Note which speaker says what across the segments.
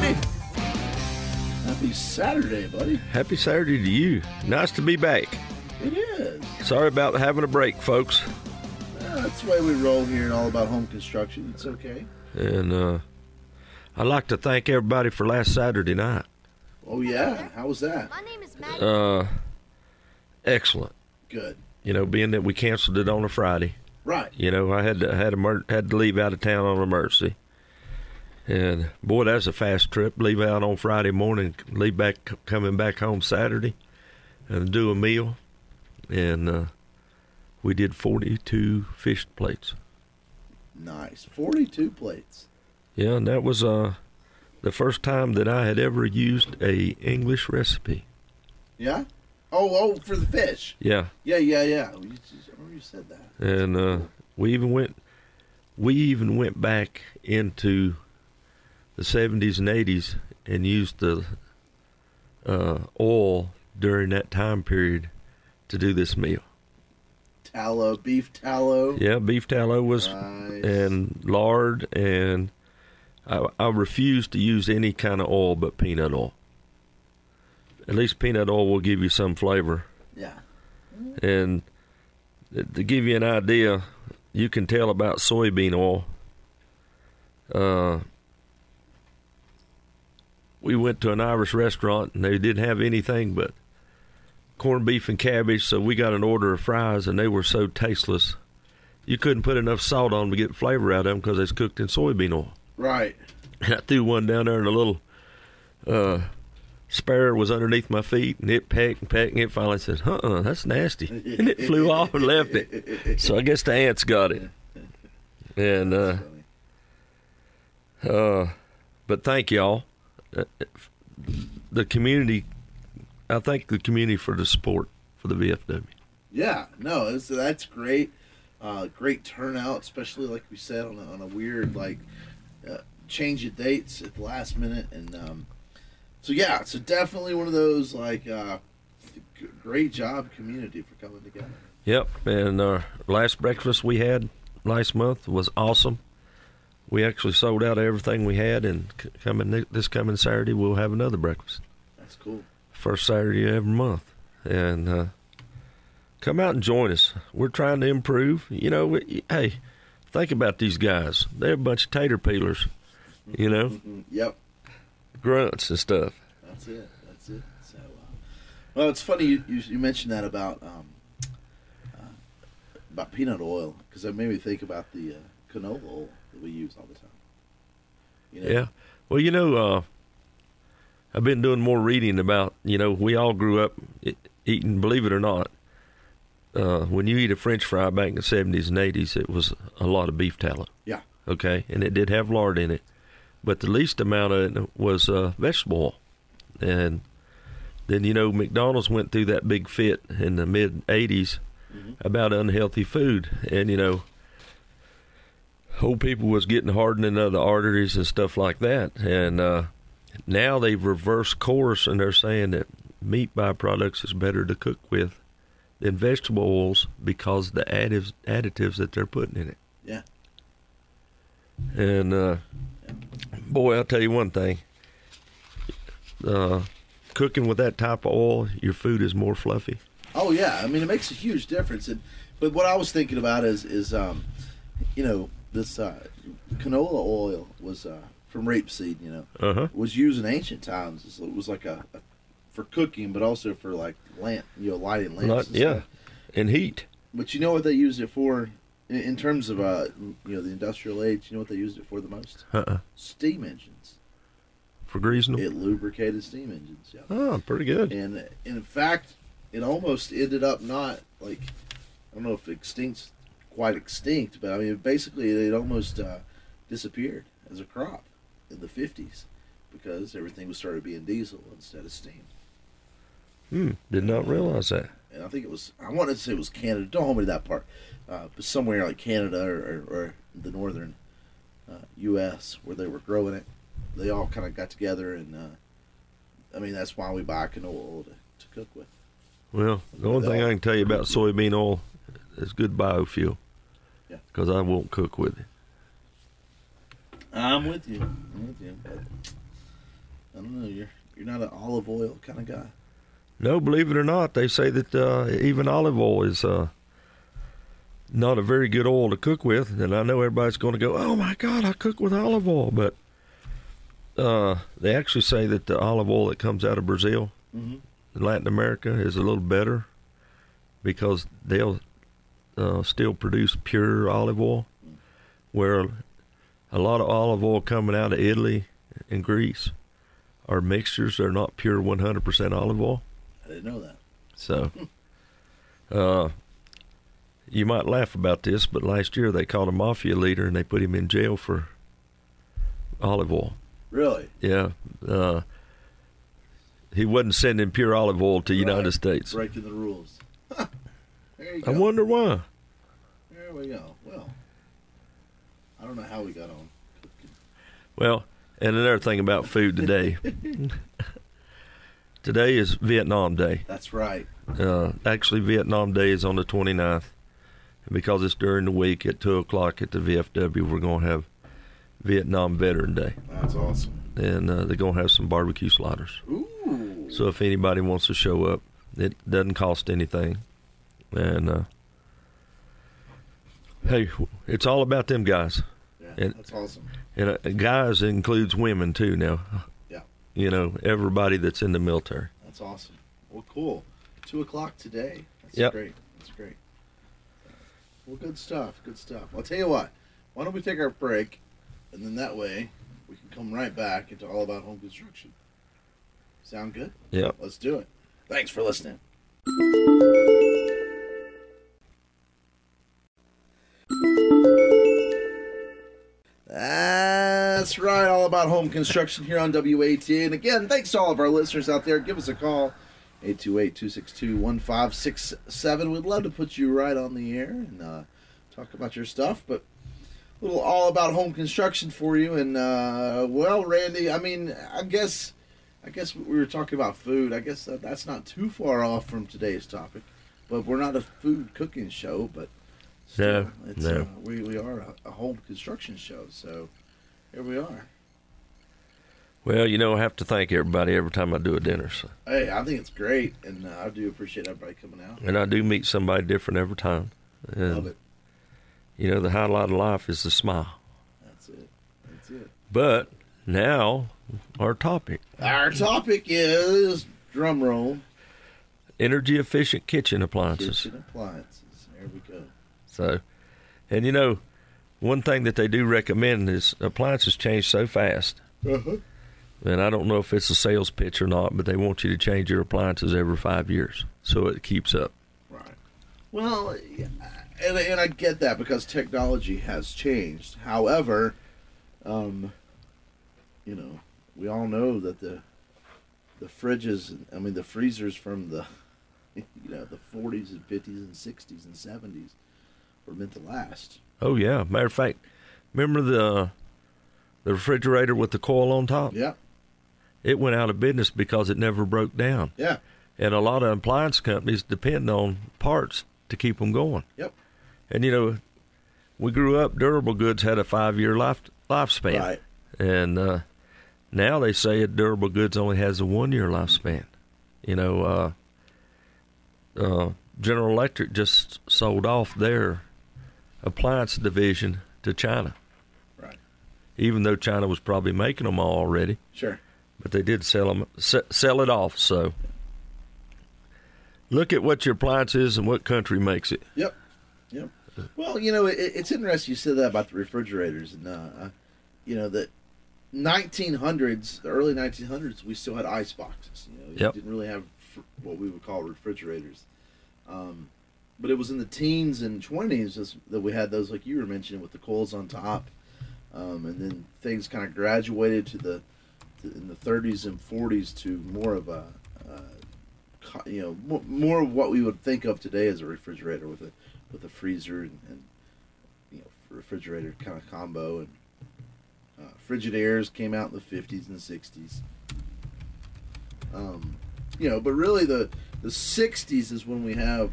Speaker 1: Andy.
Speaker 2: Happy Saturday, buddy.
Speaker 1: Happy Saturday to you. Nice to be back.
Speaker 2: It is.
Speaker 1: Sorry about having a break, folks.
Speaker 2: Yeah, that's the way we roll here and all about home construction. It's okay.
Speaker 1: And uh, I'd like to thank everybody for last Saturday night.
Speaker 2: Oh yeah, how was that?
Speaker 3: My name is Maddie.
Speaker 1: Uh, excellent.
Speaker 2: Good.
Speaker 1: You know, being that we canceled it on a Friday.
Speaker 2: Right.
Speaker 1: You know, I had to had to had to leave out of town on emergency. And boy, that's a fast trip. Leave out on Friday morning, leave back coming back home Saturday, and do a meal. And uh, we did forty-two fish plates.
Speaker 2: Nice. Forty-two plates.
Speaker 1: Yeah, and that was uh, the first time that I had ever used a English recipe.
Speaker 2: Yeah. Oh, oh, for the fish.
Speaker 1: Yeah,
Speaker 2: Yeah, yeah, yeah. You, just, remember you said that.
Speaker 1: and uh, we even went we even went back into the 70s and 80s and used the uh, oil during that time period to do this meal.
Speaker 2: Tallow, beef tallow.
Speaker 1: Yeah, beef tallow was
Speaker 2: Nice.
Speaker 1: and lard and I, I refuse to use any kind of oil but peanut oil. At least peanut oil will give you some flavor.
Speaker 2: Yeah.
Speaker 1: And to give you an idea, you can tell about soybean oil. Uh, we went to an Irish restaurant and they didn't have anything but corned beef and cabbage, so we got an order of fries and they were so tasteless. You couldn't put enough salt on 'em to get flavor out of them because it's cooked in soybean oil.
Speaker 2: Right.
Speaker 1: And I threw one down there and a little uh, sparrow was underneath my feet and it pecked and pecked and it finally said, uh uh that's nasty. And it flew off and left it. So I guess the ants got it. And, uh, uh, but thank y'all. Uh, The community, I thank the community for the support for the VFW.
Speaker 2: Yeah. No, it's, that's great. Uh, great turnout, especially like we said on a, on a weird like uh, change of dates at the last minute, and um, so yeah, so definitely one of those like uh, g- great job community for coming together.
Speaker 1: Yep, and our last breakfast we had last month was awesome. We actually sold out everything we had, and coming this coming Saturday we'll have another breakfast,
Speaker 2: That's cool.
Speaker 1: first Saturday of every month, and uh, come out and join us. We're trying to improve. You know, we, hey, think about these guys. They're a bunch of tater peelers, you know,
Speaker 2: Mhm. Yep.
Speaker 1: grunts and stuff.
Speaker 2: That's it. That's it. So, uh, well, it's funny you, you, you mentioned that about um, uh, about peanut oil because that made me think about the uh, canola oil that we use all the time. You know?
Speaker 1: Yeah. Well, you know, uh, I've been doing more reading about, you know, we all grew up eating, believe it or not, uh, when you eat a French fry back in the 70s and 80s, it was a lot of beef tallow.
Speaker 2: Yeah.
Speaker 1: Okay. And it did have lard in it. But the least amount of it was uh, vegetable oil. And then, you know, McDonald's went through that big fit in the mid 80s
Speaker 2: Mhm.
Speaker 1: about unhealthy food. And, you know, old people was getting hardening of the arteries and stuff like that. And uh, now they've reversed course and they're saying that meat byproducts is better to cook with than vegetable oils because the additives additives that they're putting in it.
Speaker 2: Yeah.
Speaker 1: And uh, boy, I'll tell you one thing. Uh, cooking with that type of oil, your food is more fluffy.
Speaker 2: Oh yeah, I mean it makes a huge difference. And but what I was thinking about is is um, you know this uh, canola oil was uh, from rapeseed. You know,
Speaker 1: Uh huh.
Speaker 2: was used in ancient times. It was like a, a for cooking, but also for like lamp, you know, lighting lamps. and
Speaker 1: yeah,
Speaker 2: stuff.
Speaker 1: and heat.
Speaker 2: But you know what they used it for in, in terms of uh, you know the industrial age. You know what they used it for the most?
Speaker 1: Uh-uh.
Speaker 2: Steam engines.
Speaker 1: For greasing them.
Speaker 2: It lubricated steam engines. Yeah.
Speaker 1: Oh, pretty good.
Speaker 2: And in fact, it almost ended up not like I don't know if extinct, quite extinct, but I mean basically it almost uh, disappeared as a crop in the fifties because everything was started being diesel instead of steam.
Speaker 1: Hmm. Did not realize that.
Speaker 2: And I think it was I wanted to say it was Canada. Don't hold me to that part, uh, but somewhere like Canada or, or, or the northern uh, U.S. where they were growing it, they all kind of got together and. Uh, I mean that's why we buy canola oil to, to cook with.
Speaker 1: Well, the only thing I can tell you about soybean oil is good biofuel.
Speaker 2: Yeah.
Speaker 1: Because I won't cook with it.
Speaker 2: I'm with you. I'm with you. But I don't know. You're you're not an olive oil kind of guy.
Speaker 1: No, believe it or not, they say that uh, even olive oil is uh, not a very good oil to cook with. And I know everybody's going to go, "Oh my God, I cook with olive oil," but uh, they actually say that the olive oil that comes out of Brazil,
Speaker 2: Mm-hmm.
Speaker 1: Latin America, is a little better because they'll uh, still produce pure olive oil, where a lot of olive oil coming out of Italy and Greece are mixtures. They're not pure 100% olive oil.
Speaker 2: I didn't know that.
Speaker 1: So, uh, you might laugh about this, but last year they caught a mafia leader and they put him in jail for olive oil.
Speaker 2: Really?
Speaker 1: Yeah, uh, he wasn't sending pure olive oil to the United States.
Speaker 2: Breaking the rules.
Speaker 1: I
Speaker 2: go.
Speaker 1: wonder why.
Speaker 2: There we go. Well, I don't know how we got on.
Speaker 1: Well, and another thing about food today. today is Vietnam Day.
Speaker 2: That's right.
Speaker 1: Uh, actually, Vietnam Day is on the 29th. And because it's during the week at 2 o'clock at the VFW, we're going to have Vietnam Veteran Day.
Speaker 2: That's awesome.
Speaker 1: And uh, they're going to have some barbecue sliders.
Speaker 2: Ooh.
Speaker 1: So if anybody wants to show up, it doesn't cost anything. And uh, hey, it's all about them guys.
Speaker 2: yeah,
Speaker 1: and-
Speaker 2: that's awesome.
Speaker 1: And uh, guys includes women too now.
Speaker 2: Yeah.
Speaker 1: You know, everybody that's in the military.
Speaker 2: That's awesome. Well, cool. Two o'clock today. That's
Speaker 1: Yep.
Speaker 2: great. That's great. Well, good stuff. Good stuff. I'll tell you what. Why don't we take our break, and then that way we can come right back into all about home construction. Sound good?
Speaker 1: Yeah.
Speaker 2: Let's do it. Thanks for listening. That's right, all about home construction here on WAT. And again, thanks to all of our listeners out there. Give us a call, 828-262-1567. We'd love to put you right on the air and uh, talk about your stuff, but a little all about home construction for you. And uh, well, Randy, I mean, I guess, I guess we were talking about food. I guess that, that's not too far off from today's topic, but we're not a food cooking show, but still,
Speaker 1: No,
Speaker 2: it's,
Speaker 1: no.
Speaker 2: Uh, we we are a, a home construction show, so here we are.
Speaker 1: Well, you know, I have to thank everybody every time I do a dinner. So.
Speaker 2: Hey, I think it's great, and uh, I do appreciate everybody coming out.
Speaker 1: And I do meet somebody different every time. And,
Speaker 2: Love it.
Speaker 1: You know, the highlight of life is the smile.
Speaker 2: That's it. That's it.
Speaker 1: But now, our topic
Speaker 2: Our topic is drum roll
Speaker 1: energy efficient kitchen appliances.
Speaker 2: kitchen appliances. There we go.
Speaker 1: So, and you know, one thing that they do recommend is appliances change so fast.
Speaker 2: Uh-huh.
Speaker 1: And I don't know if it's a sales pitch or not, but they want you to change your appliances every five years so it keeps up.
Speaker 2: Right. Well, and and I get that because technology has changed. However, um, you know, we all know that the the fridges, I mean, the freezers from the you know the 40s and 50s and 60s and 70s were meant to last.
Speaker 1: Oh yeah, matter of fact, remember the the refrigerator with the coil on top?
Speaker 2: Yeah.
Speaker 1: It went out of business because it never broke down.
Speaker 2: Yeah.
Speaker 1: And a lot of appliance companies depend on parts to keep them going.
Speaker 2: Yep.
Speaker 1: And you know, we grew up durable goods had a 5-year life lifespan.
Speaker 2: Right.
Speaker 1: And uh now they say durable goods only has a 1-year lifespan. You know, uh uh General Electric just sold off their appliance division to China.
Speaker 2: Right.
Speaker 1: Even though China was probably making them all already,
Speaker 2: Sure.
Speaker 1: but they did sell them sell it off. So look at what your appliance is and what country makes it.
Speaker 2: Yep. Yep. Well, you know, it, it's interesting you said that about the refrigerators, and uh, you know that 1900s, the early 1900s, we still had ice boxes. You know,
Speaker 1: Yep.
Speaker 2: didn't really have fr- what we would call refrigerators. Um, but it was in the teens and 20s that we had those, like you were mentioning, with the coils on top, um, and then things kind of graduated to the to, in the 30s and 40s to more of a uh, you know more, of what we would think of today as a refrigerator with a with a freezer and, and you know refrigerator kind of combo and uh, Frigidaires came out in the 50s and 60s. Um, you know, but really the the 60s is when we have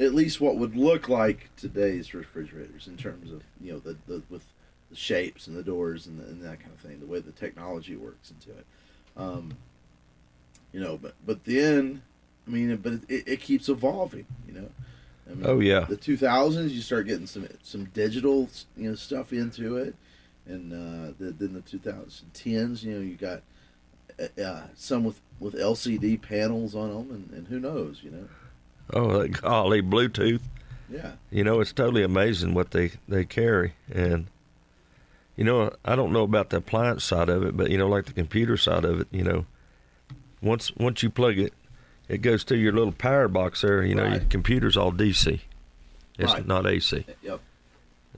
Speaker 2: at least what would look like today's refrigerators in terms of you know the, the with the shapes and the doors and, the, and that kind of thing, the way the technology works into it. Um, you know, but but then, I mean, but it, it keeps evolving. You know. I mean,
Speaker 1: Oh, yeah.
Speaker 2: The 2000s, you start getting some some digital, you know, stuff into it, and uh, the, then the 2010s, you know, you got uh, uh, some with with LCD panels on them, and, and who knows, you know.
Speaker 1: Oh, golly, Bluetooth.
Speaker 2: Yeah.
Speaker 1: You know, it's totally amazing what they they carry, and you know, I don't know about the appliance side of it, but you know, like the computer side of it, you know, once once you plug it, it goes to your little power box there. You know, your computer's all DC. It's
Speaker 2: Right.
Speaker 1: not AC,
Speaker 2: Yep.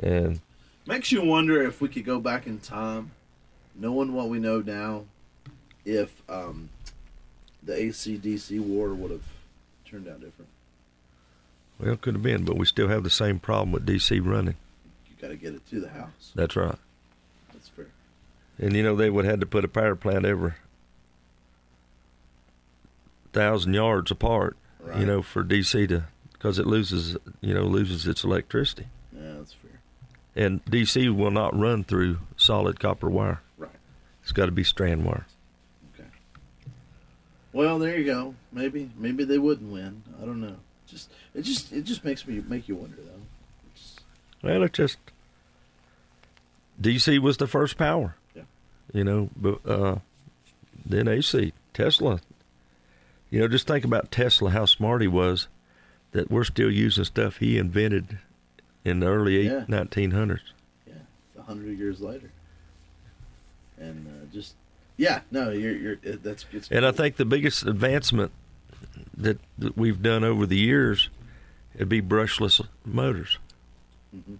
Speaker 1: and
Speaker 2: Makes you wonder if we could go back in time, knowing what we know now, if um, the AC/DC war would have turned out different.
Speaker 1: Well, it could have been, but we still have the same problem with DC running.
Speaker 2: You got to get it to the house.
Speaker 1: That's right.
Speaker 2: That's fair.
Speaker 1: And you know, they would have had to put a power plant every thousand yards apart.
Speaker 2: Right.
Speaker 1: You know, for DC to because it loses, you know, loses its electricity.
Speaker 2: Yeah, that's fair.
Speaker 1: And DC will not run through solid copper wire.
Speaker 2: Right.
Speaker 1: It's got to be strand wire.
Speaker 2: Okay. Well, there you go. Maybe maybe they wouldn't win. I don't know. Just it just it just makes me make you wonder though. It's-
Speaker 1: Well, it just DC was the first power.
Speaker 2: Yeah.
Speaker 1: You know, but uh, then AC, Tesla. You know, just think about Tesla, how smart he was, that we're still using stuff he invented in the early
Speaker 2: Yeah.
Speaker 1: 1900s.
Speaker 2: yeah, a hundred years later. And uh, just yeah, no, you're you're that's it's
Speaker 1: And I think the biggest advancement that, that we've done over the years it'd be brushless motors.
Speaker 2: Mhm.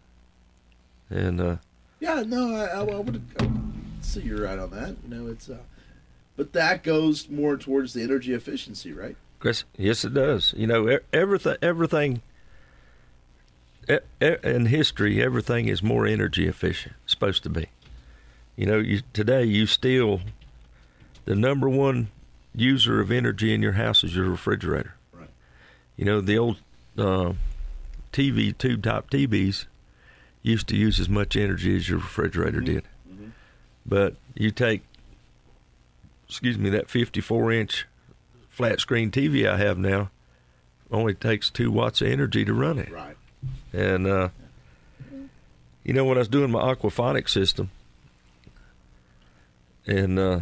Speaker 1: And uh,
Speaker 2: Yeah, no, I, I, I would see you're right on that. You know, it's uh, but that goes more towards the energy efficiency, right?
Speaker 1: Chris, yes, it does. You know, everything, everything in history, everything is more energy efficient. Supposed to be. You know, you, today you still the number one user of energy in your house is your refrigerator.
Speaker 2: Right.
Speaker 1: You know, the old uh, TV tube top TVs used to use as much energy as your refrigerator
Speaker 2: Mhm.
Speaker 1: did.
Speaker 2: Mm-hmm.
Speaker 1: But you take, excuse me, that 54 inch flat screen TV I have now only takes two watts of energy to run it.
Speaker 2: Right.
Speaker 1: And, uh, you know, when I was doing my aquaponic system, and uh,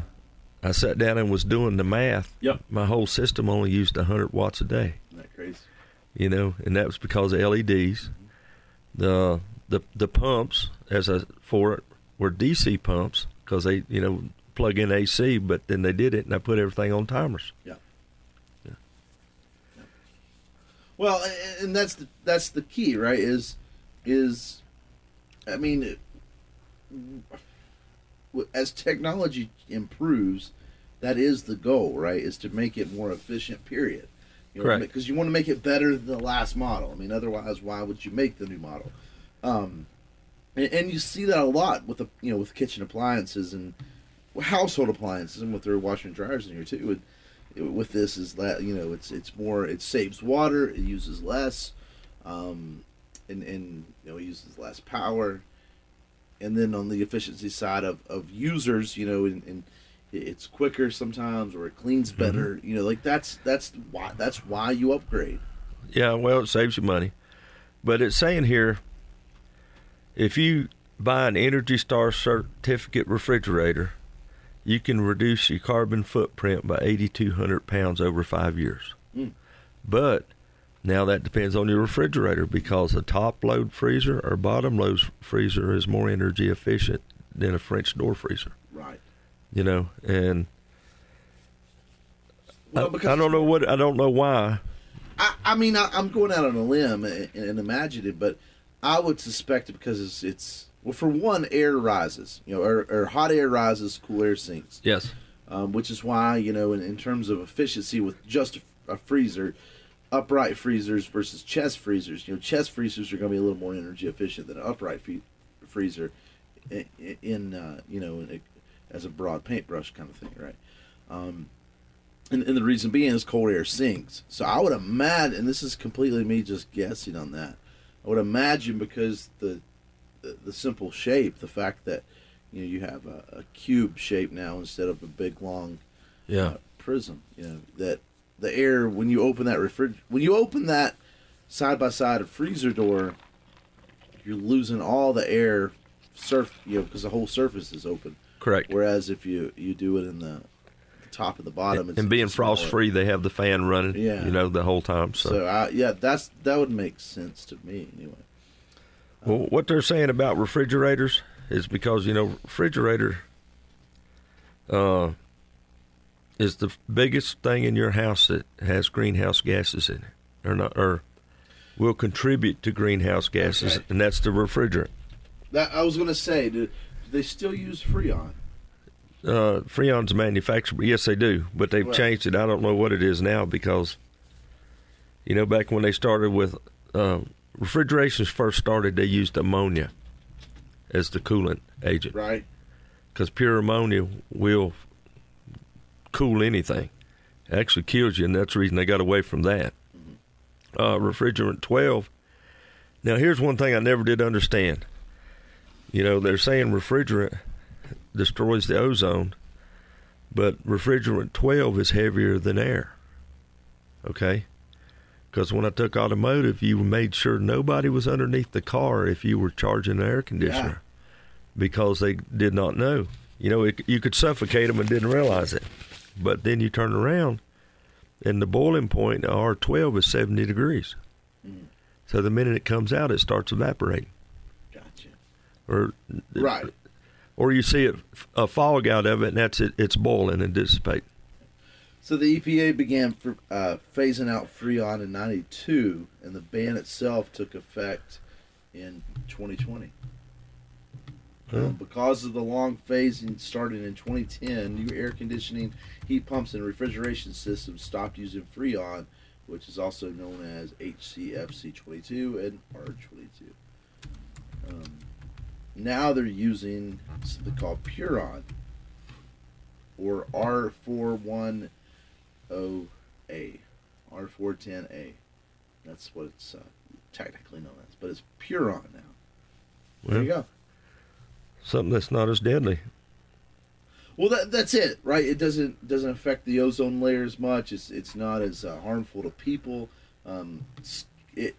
Speaker 1: I sat down and was doing the math,
Speaker 2: Yep.
Speaker 1: my whole system only used 100 watts a day
Speaker 2: Isn't that crazy?
Speaker 1: you know, and that was because of LEDs. The the the pumps as I for it were DC pumps because they you know plug in AC, but then they did it and I put everything on timers.
Speaker 2: Yeah. Well, and that's the that's the key, right? Is is I mean, it- as technology improves, that is the goal, right? Is to make it more efficient. Period. You know,
Speaker 1: Correct.
Speaker 2: Because you want to make it better than the last model. I mean, otherwise, why would you make the new model? Um, and, and you see that a lot with the you know with kitchen appliances and household appliances and with their washer and dryers in here too. And, with this is that you know it's it's more it saves water it uses less um and and you know it uses less power and then on the efficiency side of of users you know and, and it's quicker sometimes or it cleans better you know like that's that's why that's why you upgrade
Speaker 1: Yeah, well, it saves you money, but it's saying here if you buy an Energy Star certificate refrigerator, you can reduce your carbon footprint by 8,200 pounds over five years.
Speaker 2: Mm.
Speaker 1: But now that depends on your refrigerator because a top load freezer or bottom load freezer is more energy efficient than a French door freezer.
Speaker 2: right
Speaker 1: You know, and I,
Speaker 2: Well, because
Speaker 1: I don't know what I don't know why.
Speaker 2: I, I mean, I, I'm going out on a limb and, and imagining, but I would suspect it because it's, it's well, for one, air rises, you know, or, or hot air rises, cool air sinks,
Speaker 1: Yes.
Speaker 2: um, which is why you know, in, in terms of efficiency with just a freezer, upright freezers versus chest freezers, you know, chest freezers are going to be a little more energy efficient than an upright fe- freezer, in, in uh, you know, in a, as a broad paintbrush kind of thing, right? Um, and, and the reason being is cold air sinks. So I would imagine, and this is completely me just guessing on that. I would imagine because the the, the simple shape, the fact that you know you have a, a cube shape now instead of a big long
Speaker 1: Yeah.
Speaker 2: uh, prism. You know that the air when you open that refrig when you open that side by side freezer door, you're losing all the air surf you know because the whole surface is open.
Speaker 1: Correct.
Speaker 2: Whereas if you you do it in the top and the bottom, it's
Speaker 1: and being frost free, they have the fan running.
Speaker 2: Yeah.
Speaker 1: You know the whole time. So,
Speaker 2: So I, yeah, that's that would make sense to me anyway.
Speaker 1: well, what they're saying about refrigerators is because you know refrigerator uh, is the biggest thing in your house that has greenhouse gases in it, or not, or will contribute to greenhouse gases,
Speaker 2: Okay.
Speaker 1: and that's the refrigerant.
Speaker 2: That I was gonna say, do, do they still use Freon?
Speaker 1: Uh, Freon's manufactured. Yes, they do, but they've
Speaker 2: Well-
Speaker 1: changed it. I don't know what it is now because, you know, back when they started with uh, refrigerations first started, they used ammonia as the coolant agent
Speaker 2: Right.
Speaker 1: because pure ammonia will cool anything. It actually kills you, and that's the reason they got away from that. Uh, refrigerant 12. Now, here's one thing I never did understand. You know, they're saying refrigerant destroys the ozone, but refrigerant 12 is heavier than air. Okay? Because when I took automotive, you made sure nobody was underneath the car if you were charging the air conditioner because they did not know. You know, it, you could suffocate them and didn't realize it. But then you turn around, and the boiling point R12 is 70 degrees.
Speaker 2: Mm.
Speaker 1: So the minute it comes out, it starts evaporating.
Speaker 2: Gotcha.
Speaker 1: Or
Speaker 2: Right.
Speaker 1: or you see it a fog out of it, and that's it. It's boiling and dissipating.
Speaker 2: So the EPA began for, uh, phasing out Freon in '92, and the ban itself took effect in 2020. Um, because of the long phasing starting in 2010, new air conditioning, heat pumps, and refrigeration systems stopped using Freon, which is also known as HCFC22 and R22. Um, now they're using something called Puron or R410A, R410A. That's what it's uh, technically known as, but it's Puron now. There you go.
Speaker 1: Something that's not as deadly.
Speaker 2: Well, that, that's it, right? It doesn't doesn't affect the ozone layer as much. It's it's not as uh, harmful to people. Um, it,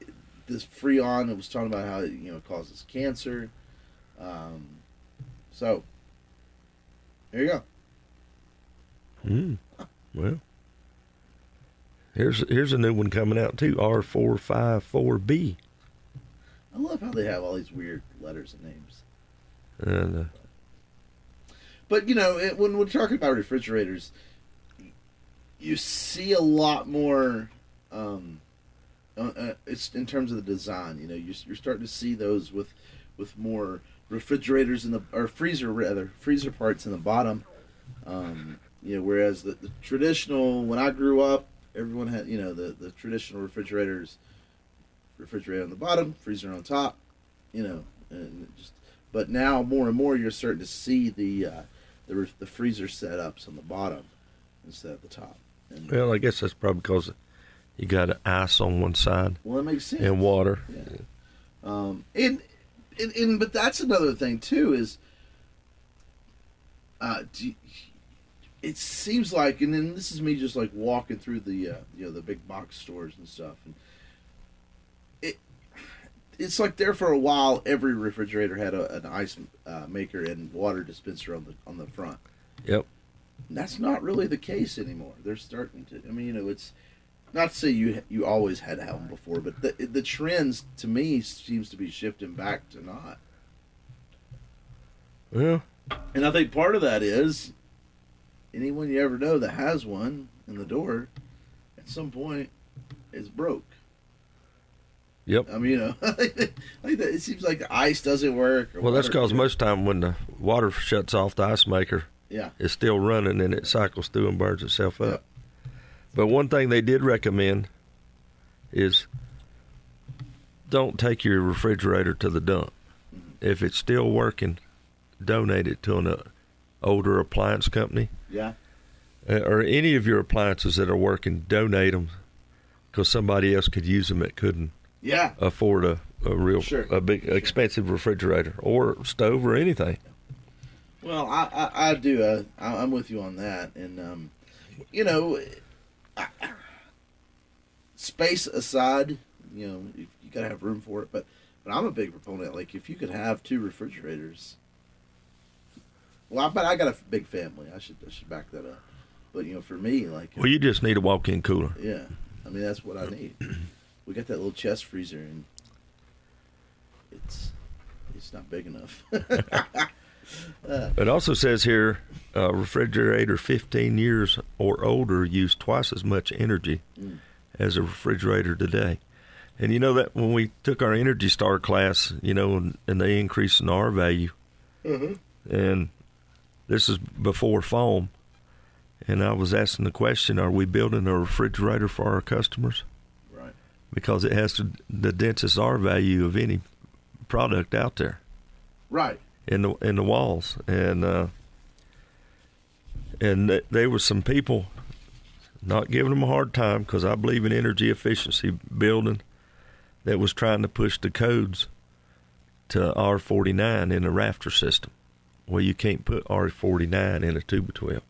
Speaker 2: this Freon, it was talking about how it, you know causes cancer. Um, so there you go.
Speaker 1: Mm. Well, here's here's a new one coming out too. R four five four B.
Speaker 2: I love how they have all these weird letters and names.
Speaker 1: And uh,
Speaker 2: But you know, it, when we're talking about refrigerators, you see a lot more. Um, uh, uh, it's in terms of the design. You know, you're, you're starting to see those with with more refrigerators in the or freezer rather freezer parts in the bottom. Um, you know, whereas the, the traditional when I grew up, everyone had you know the the traditional refrigerators, refrigerator on the bottom, freezer on top. You know, and just but now more and more you're starting to see the uh, the, the freezer setups on the bottom instead of the top. And,
Speaker 1: well, I guess that's probably because you got ice on one side
Speaker 2: well, that makes sense.
Speaker 1: and water.
Speaker 2: Yeah. Um, and, and and but that's another thing too is, uh, you- it seems like, and then this is me just like walking through the uh, you know the big box stores and stuff, and it's like there for a while. Every refrigerator had a, an ice uh, maker and water dispenser on the on the front.
Speaker 1: Yep.
Speaker 2: And that's not really the case anymore. They're starting to. I mean, you know, it's not to say you you always had to have them before, but the the trends to me seems to be shifting back to not.
Speaker 1: Yeah.
Speaker 2: And I think part of that is anyone you ever know that has one in the door, at some point, is broke.
Speaker 1: Yep.
Speaker 2: I mean, you know, it seems like the ice doesn't work. or
Speaker 1: Well, that's because most time when the water shuts off, the ice maker
Speaker 2: Yeah.
Speaker 1: is still running and it cycles through and burns itself up.
Speaker 2: Yep.
Speaker 1: But one thing they did recommend is don't take your refrigerator to the dump. If it's still working, donate it to an uh, older appliance company
Speaker 2: Yeah.
Speaker 1: uh, or any of your appliances that are working. Donate them because somebody else could use them that couldn't
Speaker 2: Yeah.
Speaker 1: afford a, a real
Speaker 2: Sure.
Speaker 1: a big expensive refrigerator or stove or anything.
Speaker 2: Well, I I, I do. Uh, I, I'm with you on that, and um, you know, I, space aside, you know, you, you gotta have room for it. But but I'm a big proponent. Like, if you could have two refrigerators, well, I bet I got a big family. I should I should back that up. But you know, for me, like,
Speaker 1: Well, you just need a walk-in cooler.
Speaker 2: yeah, I mean that's what I need. We got that little chest freezer, and it's it's not big enough.
Speaker 1: It also says here, uh, refrigerator 15 years or older use twice as much energy
Speaker 2: Mm.
Speaker 1: as a refrigerator today. And you know that when we took our Energy Star class, you know, and, and they increased in R value,
Speaker 2: mm-hmm.
Speaker 1: and this is before foam. And I was asking the question, are we building a refrigerator for our customers? Because it has the, the densest R value of any product out there.
Speaker 2: Right.
Speaker 1: in the in the walls, and uh, and th- there was some people not giving them a hard time because I believe in energy efficiency building that was trying to push the codes to R49 in the rafter system. Well, you can't put R49 in a two by twelve,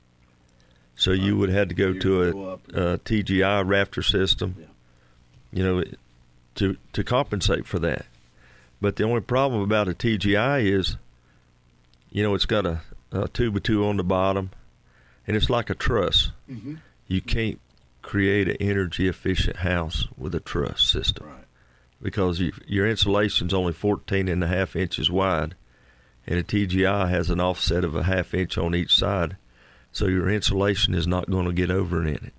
Speaker 1: so you would have to go
Speaker 2: You
Speaker 1: to a, a TGI rafter system,
Speaker 2: Yeah.
Speaker 1: You know, to to compensate for that. But the only problem about a TGI is, you know, it's got a, a two by two on the bottom, and it's like a truss.
Speaker 2: Mm-hmm.
Speaker 1: You can't create an energy efficient house with a truss system
Speaker 2: Right.
Speaker 1: because you, your insulation's only 14 and a half inches wide, and a TGI has an offset of a half inch on each side, so your insulation is not going to get over in it.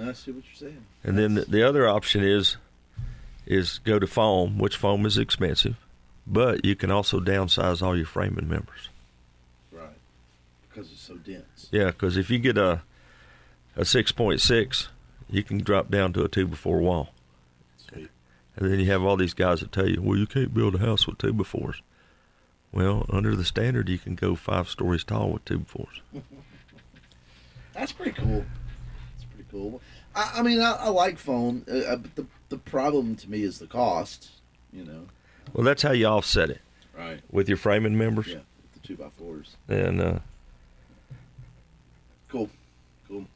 Speaker 2: I see what you're saying.
Speaker 1: And then the, the other option is is go to foam, which foam is expensive, but you can also downsize all your framing members.
Speaker 2: right because it's so dense.
Speaker 1: Yeah, because if you get a a six point six, you can drop down to a two by four wall,
Speaker 2: Sweet.
Speaker 1: and then you have all these guys that tell you, well, you can't build a house with two by fours. Well, under the standard, you can go five stories tall with two by fours.
Speaker 2: That's pretty cool. Cool. I, I mean, I, I like foam, uh, uh, but the the problem to me is the cost. You know.
Speaker 1: Well, that's how you offset it
Speaker 2: Right.
Speaker 1: with your framing members,
Speaker 2: Yeah. The two by fours.
Speaker 1: and uh,
Speaker 2: Cool. Cool.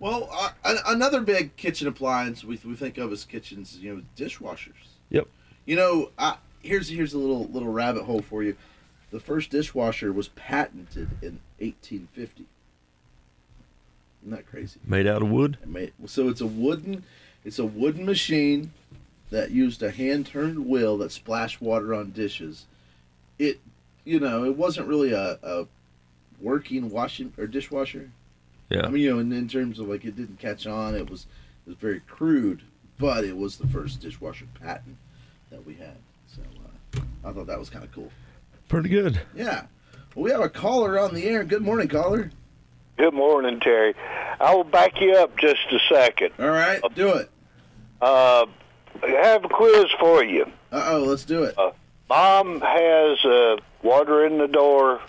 Speaker 2: Well, uh, another big kitchen appliance we, we think of as kitchens, you know, dishwashers.
Speaker 1: Yep.
Speaker 2: You know, I, here's here's a little little rabbit hole for you. The first dishwasher was patented in 1850. Isn't that crazy?
Speaker 1: made out of wood.
Speaker 2: Made, so it's a wooden, it's a wooden machine that used a hand turned wheel that splashed water on dishes. It, you know, it wasn't really a, a working washing or dishwasher.
Speaker 1: Yeah.
Speaker 2: I mean, you know, in, in terms of like it didn't catch on, it was it was very crude, but it was the first dishwasher patent that we had. So uh, I thought that was kind of cool.
Speaker 1: Pretty good.
Speaker 2: Yeah. Well, we have a caller on the air. Good morning, caller.
Speaker 3: Good morning, Terry. I will back you up just a second.
Speaker 2: All right, do it.
Speaker 3: Uh, I have a quiz for you.
Speaker 2: Uh oh, let's do it.
Speaker 3: Mom has uh, water in the door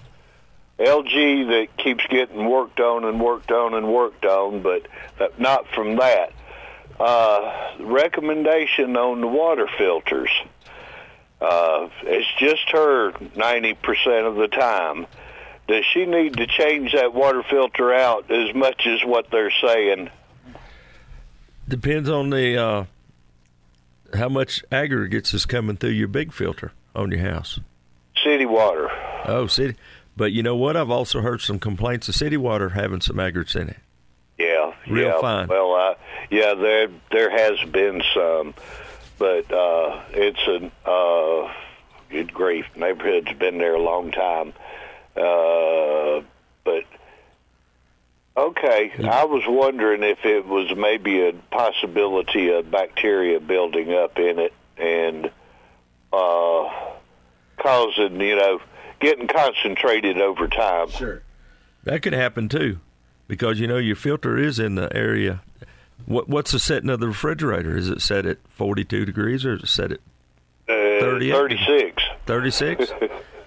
Speaker 3: LG that keeps getting worked on and worked on and worked on, but not from that. Uh, recommendation on the water filters. Uh, it's just her 90% of the time. Does she need to change that water filter out as much as what they're saying?
Speaker 1: Depends on the uh, how much aggregates is coming through your big filter on your house.
Speaker 3: City water.
Speaker 1: Oh, city. But you know what? I've also heard some complaints of city water having some aggregates in it.
Speaker 3: Yeah,
Speaker 1: Real
Speaker 3: yeah.
Speaker 1: fine.
Speaker 3: Well, uh, yeah, there there has been some, but uh, it's a uh, good grief. Neighborhood's been there a long time, uh, but okay. I was wondering if it was maybe a possibility of bacteria building up in it and uh, causing you know getting concentrated over time.
Speaker 2: Sure.
Speaker 1: That could happen too, because you know your filter is in the area. What what's the setting of the refrigerator? Is it set at forty two degrees or is it set at
Speaker 3: Uh, Thirty-six.
Speaker 1: thirty six?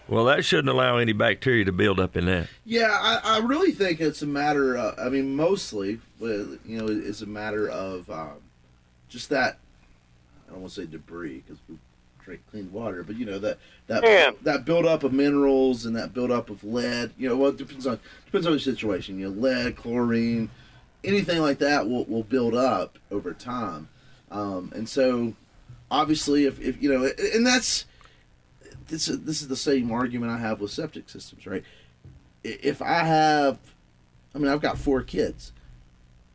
Speaker 1: well, that shouldn't allow any bacteria to build up in that.
Speaker 2: Yeah, I, I really think it's a matter. Of, I mean, mostly, uh, you know, it's a matter of um, just that I don't want to say debris because we drink clean water, but you know that that
Speaker 3: Yeah.
Speaker 2: that buildup of minerals and that buildup of lead. You know, well, it depends on depends on the situation. You know, lead, chlorine, anything like that will will build up over time, um, and so obviously, if, if you know, and that's this is this is the same argument I have with septic systems, right? If I have, I mean, I've got four kids.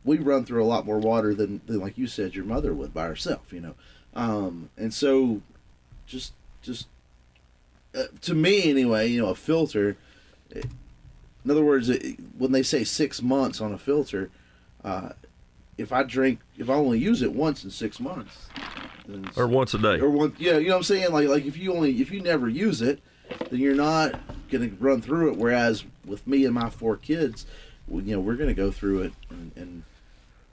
Speaker 2: We run through a lot more water than, than like you said, your mother would by herself, you know, um, and so just just uh, to me anyway, you know, a filter. eh, In other words, it, when they say six months on a filter, uh, if I drink, if I only use it once in six months, then
Speaker 1: or once a day.
Speaker 2: or one, yeah, you know what I'm saying? Like, like if you only, if you never use it, then you're not gonna run through it. Whereas with me and my four kids, we, you know, we're gonna go through it and, and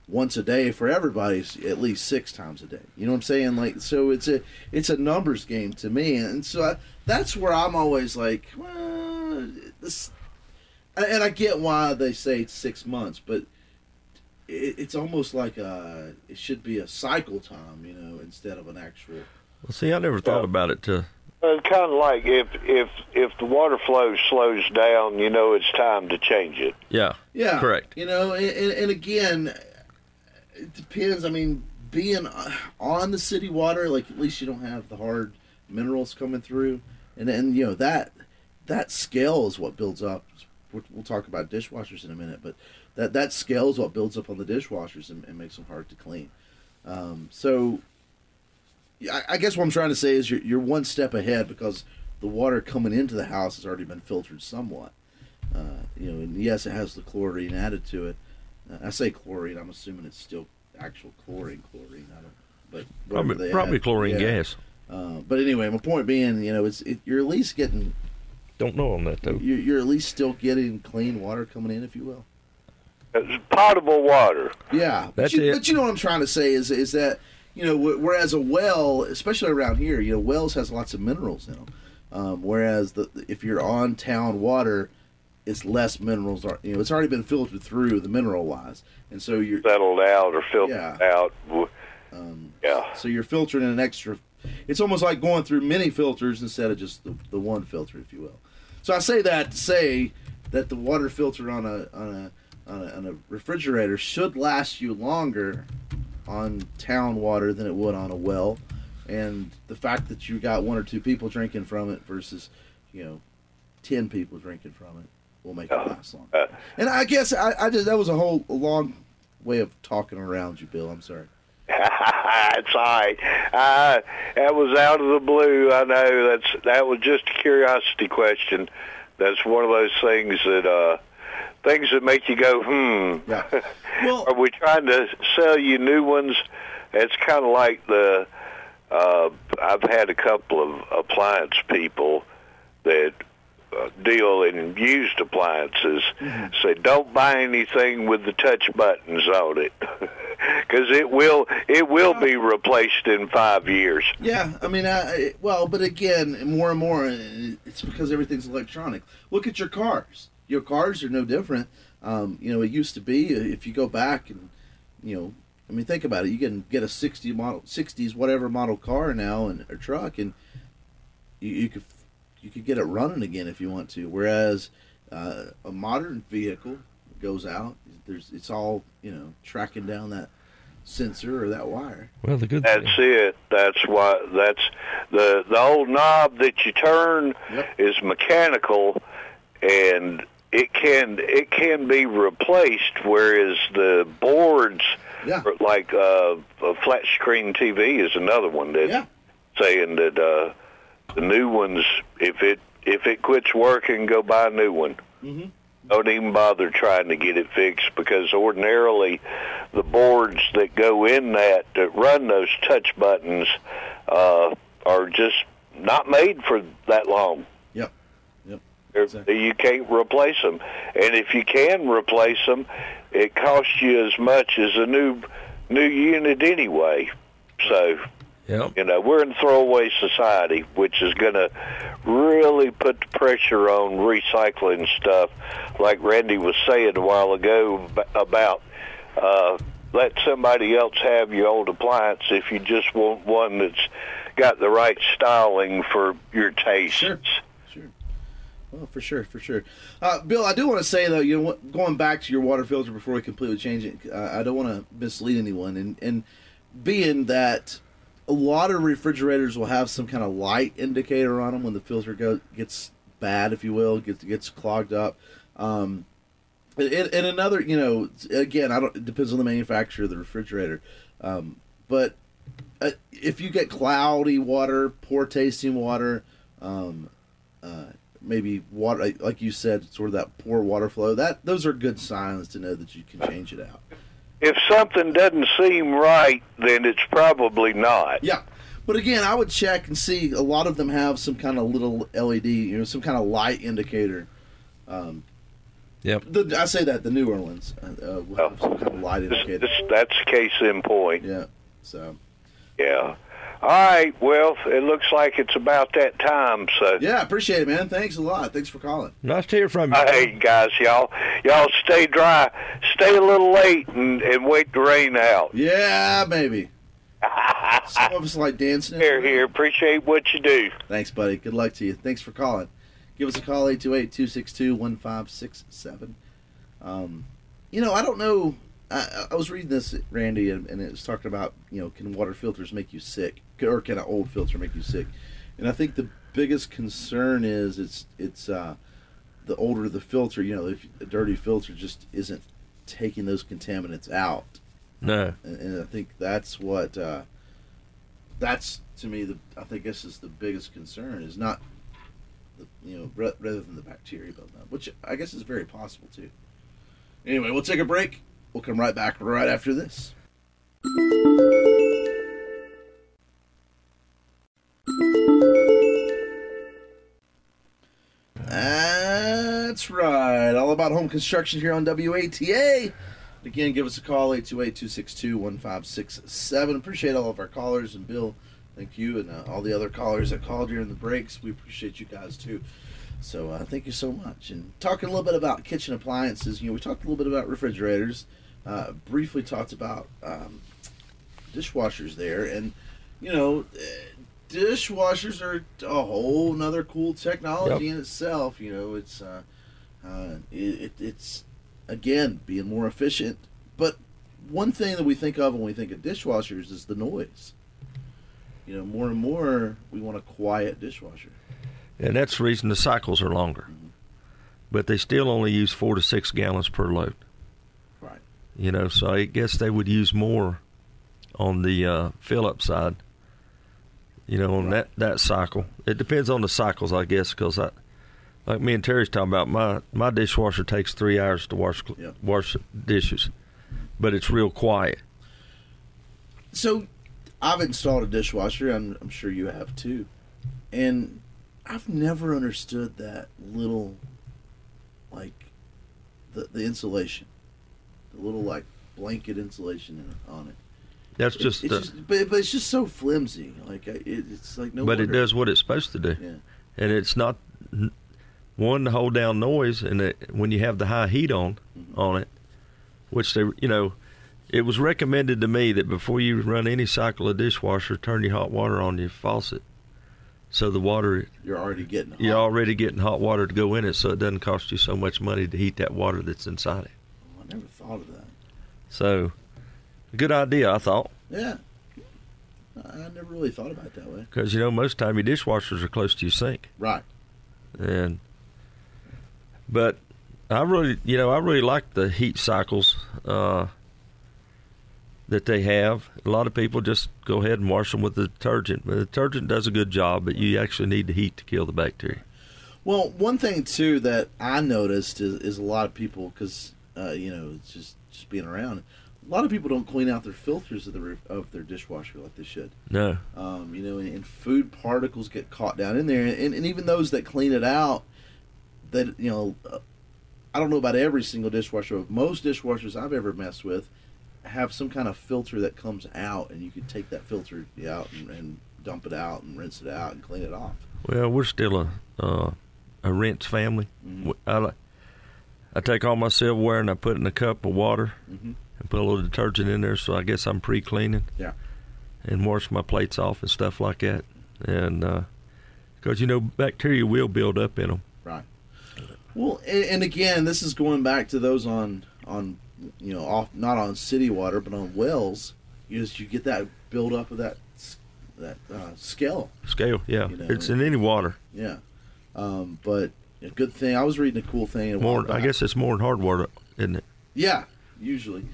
Speaker 2: once a day for everybody's at least six times a day. You know what I'm saying? Like, so it's a, it's a numbers game to me, and so I, that's where I'm always like, well, this, and I get why they say it's six months, but it, it's almost like a, it should be a cycle time, you know, instead of an actual.
Speaker 1: Well, see, I never thought about it to.
Speaker 3: It's kind of like if if if the water flow slows down, you know it's time to change it.
Speaker 1: Yeah,
Speaker 2: Yeah,
Speaker 1: Correct.
Speaker 2: You know, and, and, and again, it depends. I mean, being uh, on the city water, like at least you don't have the hard minerals coming through, and then you know that that scale is what builds up. We'll, we'll talk about dishwashers in a minute, but that that scale is what builds up on the dishwashers and, and makes them hard to clean. Um, so, I, I guess what I'm trying to say is you're you're one step ahead because the water coming into the house has already been filtered somewhat. Uh, you know, and yes, it has the chlorine added to it. Uh, I say chlorine. I'm assuming it's still actual chlorine. Chlorine. I don't. But
Speaker 1: Probably, probably
Speaker 2: add.
Speaker 1: chlorine
Speaker 2: Yeah.
Speaker 1: gas.
Speaker 2: Uh, but anyway, my point being, you know, it's it, you're at least getting
Speaker 1: Don't know on that though.
Speaker 2: you're, you're at least still getting clean water coming in, if you will.
Speaker 3: It's potable water.
Speaker 2: Yeah, but
Speaker 1: That's
Speaker 2: you,
Speaker 1: it.
Speaker 2: but you know what I'm trying to say is is that you know whereas a well, especially around here, you know, wells has lots of minerals in them, um, whereas the if you're on town water, it's less minerals. Are you know it's already been filtered through the mineral wise, and so you're
Speaker 3: settled out or filtered
Speaker 2: Yeah.
Speaker 3: out.
Speaker 2: Um,
Speaker 3: Yeah.
Speaker 2: so you're filtering an extra. It's almost like going through many filters instead of just the, the one filter, if you will. So I say that to say that the water filter on a on a on a, on a refrigerator should last you longer on town water than it would on a well, and the fact that you got one or two people drinking from it versus you know ten people drinking from it will make it
Speaker 3: Uh,
Speaker 2: last longer.
Speaker 3: uh,
Speaker 2: And I guess I, I just that was a whole a long way of talking around you, Bill. I'm sorry.
Speaker 3: it's all right. Uh, that was out of the blue. I know that's that was just a curiosity question. That's one of those things that uh, things that make you go, hmm.
Speaker 2: Yeah. Well,
Speaker 3: Are we trying to sell you new ones? It's kind of like the. Uh, I've had a couple of appliance people that uh, deal in used appliances say don't buy anything with the touch buttons on it because it will it will be replaced in five years.
Speaker 2: Yeah, I mean, I, well, but again, more and more, uh, it's because everything's electronic. Look at your cars. Your cars are no different. Um, you know, it used to be uh, if you go back and, you know, I mean, think about it. You can get a '60 model, '60s whatever model car now and a truck, and you, you could you could get it running again if you want to. Whereas uh, a modern vehicle goes out, there's it's all you know tracking down that sensor or that wire.
Speaker 1: Well, the good
Speaker 3: That's
Speaker 1: thing.
Speaker 3: it. That's why. That's the the old knob that you turn
Speaker 2: Yep.
Speaker 3: is mechanical, and it can it can be replaced. Whereas the boards,
Speaker 2: Yeah.
Speaker 3: like uh, a flat screen TV, is another one that
Speaker 2: Yeah.
Speaker 3: saying that uh, the new ones, if it if it quits working, go buy a new one.
Speaker 2: Mhm.
Speaker 3: Don't even bother trying to get it fixed because ordinarily the boards that go in that that run those touch buttons uh, are just not made for that long.
Speaker 2: Yep. Yep. Exactly.
Speaker 3: You can't replace them, and if you can replace them, it costs you as much as a new new unit anyway. So
Speaker 1: Yeah.
Speaker 3: you know, we're in throwaway society, which is going to really put the pressure on recycling stuff, like Randy was saying a while ago about uh, let somebody else have your old appliance if you just want one that's got the right styling for your tastes.
Speaker 2: Sure. Well, for sure, for sure. Uh, Bill, I do want to say though, you know, going back to your water filter before we completely change it, uh, I don't want to mislead anyone, and and being that a lot of refrigerators will have some kind of light indicator on them when the filter go, gets bad, if you will, gets gets clogged up. Um, and, and another, you know, again, I don't. It depends on the manufacturer of the refrigerator, um, but uh, if you get cloudy water, poor tasting water, um, uh, maybe water, like, like you said, sort of that poor water flow. That those are good signs to know that you can change it out.
Speaker 3: If something doesn't seem right, then it's probably not.
Speaker 2: Yeah, but again, I would check and see. A lot of them have some kind of little LED, you know, some kind of light indicator. Um,
Speaker 1: Yep.
Speaker 2: the, I say that the newer ones uh, uh, will some kind of light
Speaker 3: This,
Speaker 2: indicator.
Speaker 3: this, that's case in point.
Speaker 2: Yeah, so
Speaker 3: Yeah. All right. Well, it looks like it's about that time. So,
Speaker 2: yeah, appreciate it, man. Thanks a lot. Thanks for calling.
Speaker 1: Nice to hear from you.
Speaker 3: hey guys, y'all, y'all stay dry. Stay a little late and, and wait the rain out.
Speaker 2: Yeah, maybe. Some of us like dancing.
Speaker 3: Here,
Speaker 2: rain.
Speaker 3: here. Appreciate what you do.
Speaker 2: Thanks, buddy. Good luck to you. Thanks for calling. Give us a call, 828-262-1567. Um, you know, I don't know. I, I was reading this, Randy, and, and it was talking about, you know, can water filters make you sick? Or can an old filter make you sick? And I think the biggest concern is it's it's uh, the older the filter, you know, if a dirty filter just isn't taking those contaminants out
Speaker 1: No.
Speaker 2: and, and I think that's what uh, that's to me the I think this is the biggest concern is not the, you know ra- rather than the bacteria building up, which I guess is very possible too. Anyway, we'll take a break. We'll come right back right after this. That's right. All about home construction here on WATA. Again, give us a call, 828-262-1567. Appreciate all of our callers, and Bill, thank you, and uh, all the other callers that called during the breaks. We appreciate you guys, too. So uh, thank you so much. And talking a little bit about kitchen appliances, you know, we talked a little bit about refrigerators, uh, briefly talked about um, dishwashers there, and, you know, dishwashers are a whole nother cool technology
Speaker 1: Yep.
Speaker 2: in itself. You know, it's uh, uh, it, it, it's again being more efficient. But one thing that we think of when we think of dishwashers is the noise. You know, more and more we want a quiet dishwasher.
Speaker 1: And that's the reason the cycles are longer. But they still only use four to six gallons per load.
Speaker 2: Right.
Speaker 1: You know, so I guess they would use more on the uh, fill up side. You know, on that, that cycle. It depends on the cycles, I guess, because I, like me and Terry's talking about, my, my dishwasher takes three hours to wash
Speaker 2: Yep.
Speaker 1: wash dishes, but it's real quiet.
Speaker 2: So, I've installed a dishwasher. I'm, I'm sure you have too, and I've never understood that little, like, the the insulation, the little like blanket insulation in, on it.
Speaker 1: That's
Speaker 2: It-
Speaker 1: just,
Speaker 2: it's
Speaker 1: the,
Speaker 2: just but, but it's just so flimsy. Like it, it's like no.
Speaker 1: but it does what it's supposed to do.
Speaker 2: Yeah.
Speaker 1: and it's not one to hold down noise and it, when you have the high heat on
Speaker 2: Mhm.
Speaker 1: on it which they you know it was recommended to me that before you run any cycle of dishwasher turn your hot water on your faucet so the water
Speaker 2: You're already getting. Hot.
Speaker 1: you're already getting hot water to go in it so it doesn't cost you so much money to heat that water that's inside it
Speaker 2: Oh, I never thought of that.
Speaker 1: so good idea i thought
Speaker 2: Yeah. I I never really thought about it that way.
Speaker 1: because you know most time your dishwashers are close to your sink
Speaker 2: Right.
Speaker 1: and but I really, you know, I really like the heat cycles uh, that they have. A lot of people just go ahead and wash them with the detergent. But the detergent does a good job, but you actually need the heat to kill the bacteria.
Speaker 2: Well, one thing too that I noticed is, is a lot of people because uh, you know it's just just being around. A lot of people don't clean out their filters of the of their dishwasher like they should.
Speaker 1: No,
Speaker 2: Um, you know, and, and food particles get caught down in there, and, and even those that clean it out, that you know, uh, I don't know about every single dishwasher, but most dishwashers I've ever messed with have some kind of filter that comes out, and you can take that filter out and, and dump it out and rinse it out and clean it off.
Speaker 1: well, we're still a uh, a rinse family.
Speaker 2: Mhm.
Speaker 1: I I take all my silverware and I put it in a cup of water,
Speaker 2: Mhm.
Speaker 1: and put a little detergent in there. So I guess I'm pre-cleaning.
Speaker 2: Yeah.
Speaker 1: And wash my plates off and stuff like that. And because you know bacteria will build up in them.
Speaker 2: Right. Well, and, and again, this is going back to those on on you know off not on city water but on wells. Is you get that build up of that that uh, scale.
Speaker 1: Scale, yeah.
Speaker 2: You know,
Speaker 1: it's in any water.
Speaker 2: Yeah. Um, but a good thing. I was reading a cool thing.
Speaker 1: More, I guess it's more in hard water, isn't it?
Speaker 2: Yeah, usually.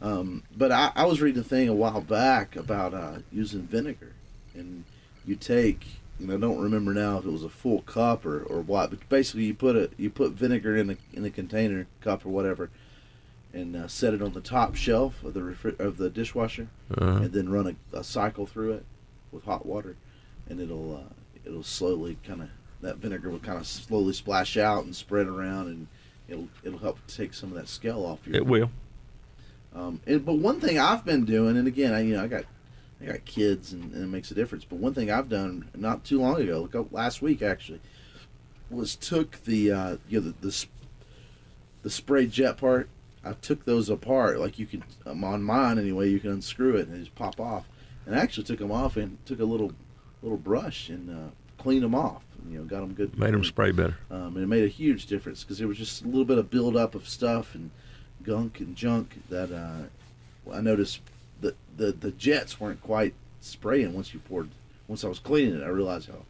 Speaker 2: Um, but I, I was reading a thing a while back about uh, using vinegar, and you take, know, I don't remember now if it was a full cup or, or what, but basically you put a you put vinegar in the in a container cup or whatever, and uh, set it on the top shelf of the refri- of the dishwasher,
Speaker 1: Uh,
Speaker 2: and then run a, a cycle through it with hot water, and it'll uh, it'll slowly kind of that vinegar will kind of slowly splash out and spread around, and it'll it'll help take some of that scale off your
Speaker 1: it will.
Speaker 2: um, and, but one thing I've been doing, and again, I you know I got I got kids, and, and it makes a difference. But one thing I've done not too long ago, like, uh, last week actually, was took the uh, you know the, the the spray jet part. I took those apart, like you could um, on mine anyway. You can unscrew it and they just pop off. And I actually took them off and took a little little brush and uh, cleaned them off. You know, got them good.
Speaker 1: Made them spray better.
Speaker 2: Um, and it made a huge difference because there was just a little bit of buildup of stuff and gunk and junk that uh, I noticed the the jets weren't quite spraying once you poured. Once I was cleaning it, I realized how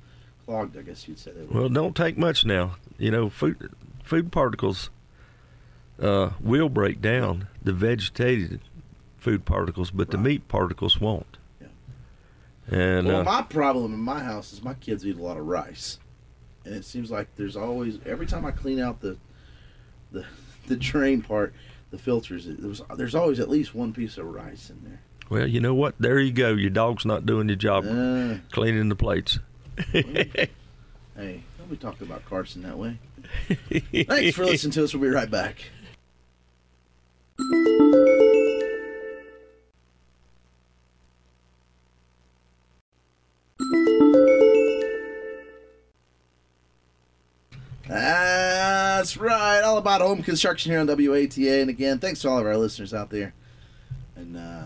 Speaker 2: clogged. I guess you'd say they were.
Speaker 1: Well, don't take much now. You know, food food particles uh, will break down the vegetated food particles, but the meat particles won't.
Speaker 2: Yeah.
Speaker 1: And
Speaker 2: well,
Speaker 1: uh,
Speaker 2: my problem in my house is my kids eat a lot of rice, and it seems like there's always every time I clean out the the the drain part, the filters. There was, there's always at least one piece of rice in there.
Speaker 1: Well, you know what? There you go. Your dog's not doing your job
Speaker 2: Uh,
Speaker 1: cleaning the plates.
Speaker 2: hey, don't be talking about Carson that way. Thanks for listening to us. We'll be right back. That's right. All about home construction here on WATA. And again, thanks to all of our listeners out there. And, uh,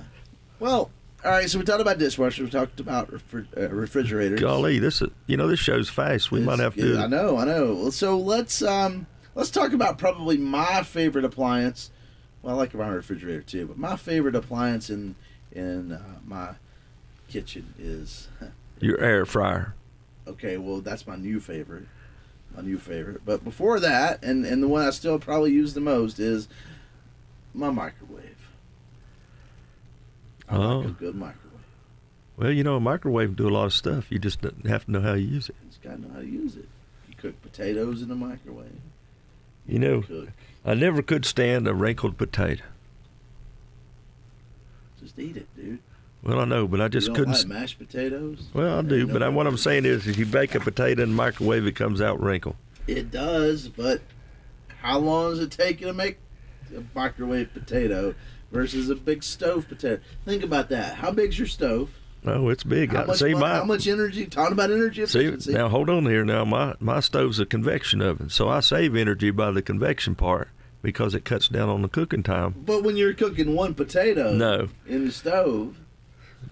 Speaker 2: well, all right. So we talked about dishwashers. We talked about refri- uh, refrigerators.
Speaker 1: Golly, this is you know this show's fast. We might have to
Speaker 2: yeah, I know, I know. So let's um let's talk about probably my favorite appliance. Well, I like my refrigerator too, but my favorite appliance in in uh, my kitchen is
Speaker 1: your air fryer.
Speaker 2: okay. Well, that's my new favorite, my new favorite. But before that, and and the one I still probably use the most is my microwave. I like oh. a
Speaker 1: Oh.
Speaker 2: good microwave.
Speaker 1: Well, you know, a microwave can do a lot of stuff. You just have to know how to use it.
Speaker 2: You just gotta know how to use it. You cook potatoes in the microwave.
Speaker 1: You know,
Speaker 2: Cook.
Speaker 1: I never could stand a wrinkled potato.
Speaker 2: Just eat it, dude.
Speaker 1: Well, I know, but I just
Speaker 2: you
Speaker 1: couldn't.
Speaker 2: like mashed potatoes.
Speaker 1: Well, I do, but I, what I'm saying is, if you bake a potato in the microwave, it comes out wrinkled.
Speaker 2: It does, but how long does it take you to make a microwave potato versus a big stove potato? Think about that. How big's your stove?
Speaker 1: Oh, it's big.
Speaker 2: How
Speaker 1: I,
Speaker 2: much,
Speaker 1: see my
Speaker 2: how much energy? Talking about energy
Speaker 1: see now. Hold on here. Now my my stove's a convection oven, so I save energy by the convection part because it cuts down on the cooking time.
Speaker 2: but when you're cooking one potato
Speaker 1: No,
Speaker 2: in the stove,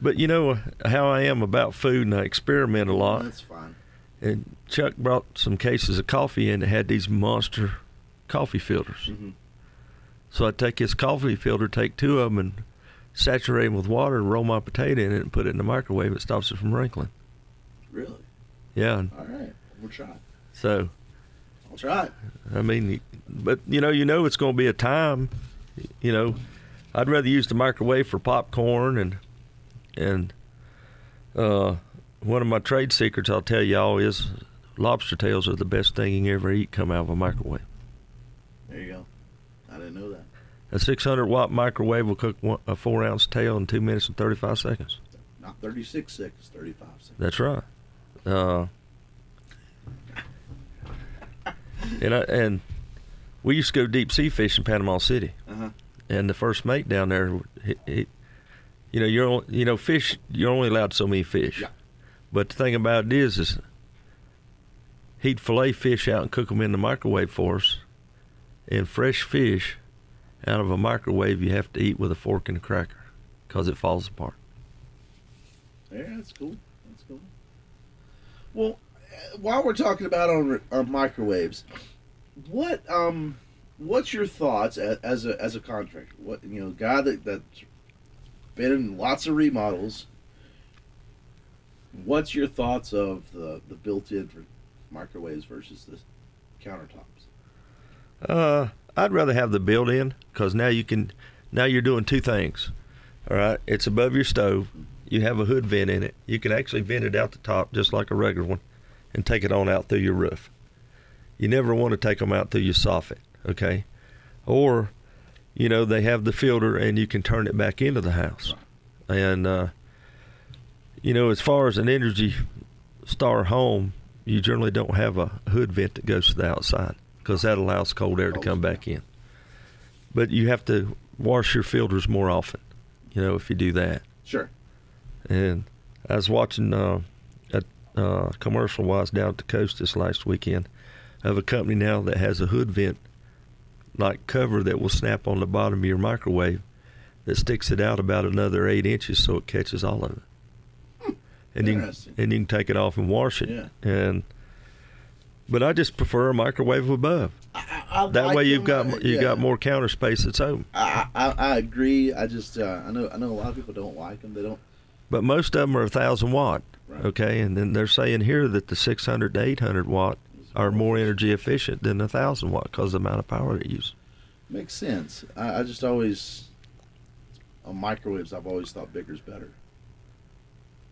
Speaker 1: but you know how I am about food, and I experiment a lot.
Speaker 2: that's fine.
Speaker 1: And Chuck brought some cases of coffee in that had these monster coffee filters.
Speaker 2: Mhm.
Speaker 1: So I take his coffee filter, take two of them, and saturate them with water, and roll my potato in it, and put it in the microwave. It stops it from wrinkling.
Speaker 2: Really?
Speaker 1: Yeah.
Speaker 2: All right. We'll try.
Speaker 1: So
Speaker 2: I'll try. it.
Speaker 1: I mean, but you know, you know, it's going to be a time. You know, I'd rather use the microwave for popcorn and and uh, one of my trade secrets I'll tell y'all is lobster tails are the best thing you can ever eat. Come out of a microwave.
Speaker 2: There you go. I didn't know that.
Speaker 1: A 600 watt microwave will cook one, a four ounce tail in two minutes and 35 seconds.
Speaker 2: Not 36 seconds, 35 seconds.
Speaker 1: That's right. Uh, and I, and we used to go deep sea fish in Panama City.
Speaker 2: Uh-huh.
Speaker 1: and the first mate down there, he, he, you know, you're you know fish. You're only allowed so many fish.
Speaker 2: Yeah.
Speaker 1: But the thing about it is, is he'd fillet fish out and cook them in the microwave for us, and fresh fish out of a microwave, you have to eat with a fork and a cracker because it falls apart.
Speaker 2: Yeah, that's cool. That's cool. Well, uh, while we're talking about on, on microwaves, what um, what's your thoughts as, as a as a contractor? What you know, guy that that's been in lots of remodels. What's your thoughts of the the built-in microwaves versus the countertops?
Speaker 1: Uh, I'd rather have the built-in because now you can, now you're doing two things. All right, it's above your stove. You have a hood vent in it. You can actually vent it out the top just like a regular one, and take it on out through your roof. You never want to take them out through your soffit, okay? Or, you know, they have the filter and you can turn it back into the house. And uh, you know, as far as an Energy Star home, you generally don't have a hood vent that goes to the outside because that allows cold air to come back in. But you have to wash your filters more often, you know, if you do that.
Speaker 2: Sure.
Speaker 1: And I was watching uh, a uh, commercial wise down at the coast this last weekend of a company now that has a hood vent like cover that will snap on the bottom of your microwave that sticks it out about another eight inches so it catches all of it. And you can, and you can take it off and wash it.
Speaker 2: Yeah.
Speaker 1: And but I just prefer a microwave above.
Speaker 2: I, I
Speaker 1: That way you've got
Speaker 2: uh,
Speaker 1: you
Speaker 2: yeah.
Speaker 1: got more counter space at home.
Speaker 2: I, I I agree. I just uh, I know I know a lot of people don't like them. They don't.
Speaker 1: But most of them are a thousand watt.
Speaker 2: Right.
Speaker 1: Okay, and then they're saying here that the 600 to 800 watt are more energy efficient than a thousand watt because of the amount of power they use.
Speaker 2: Makes sense. I, I just always on microwaves. I've always thought bigger is better.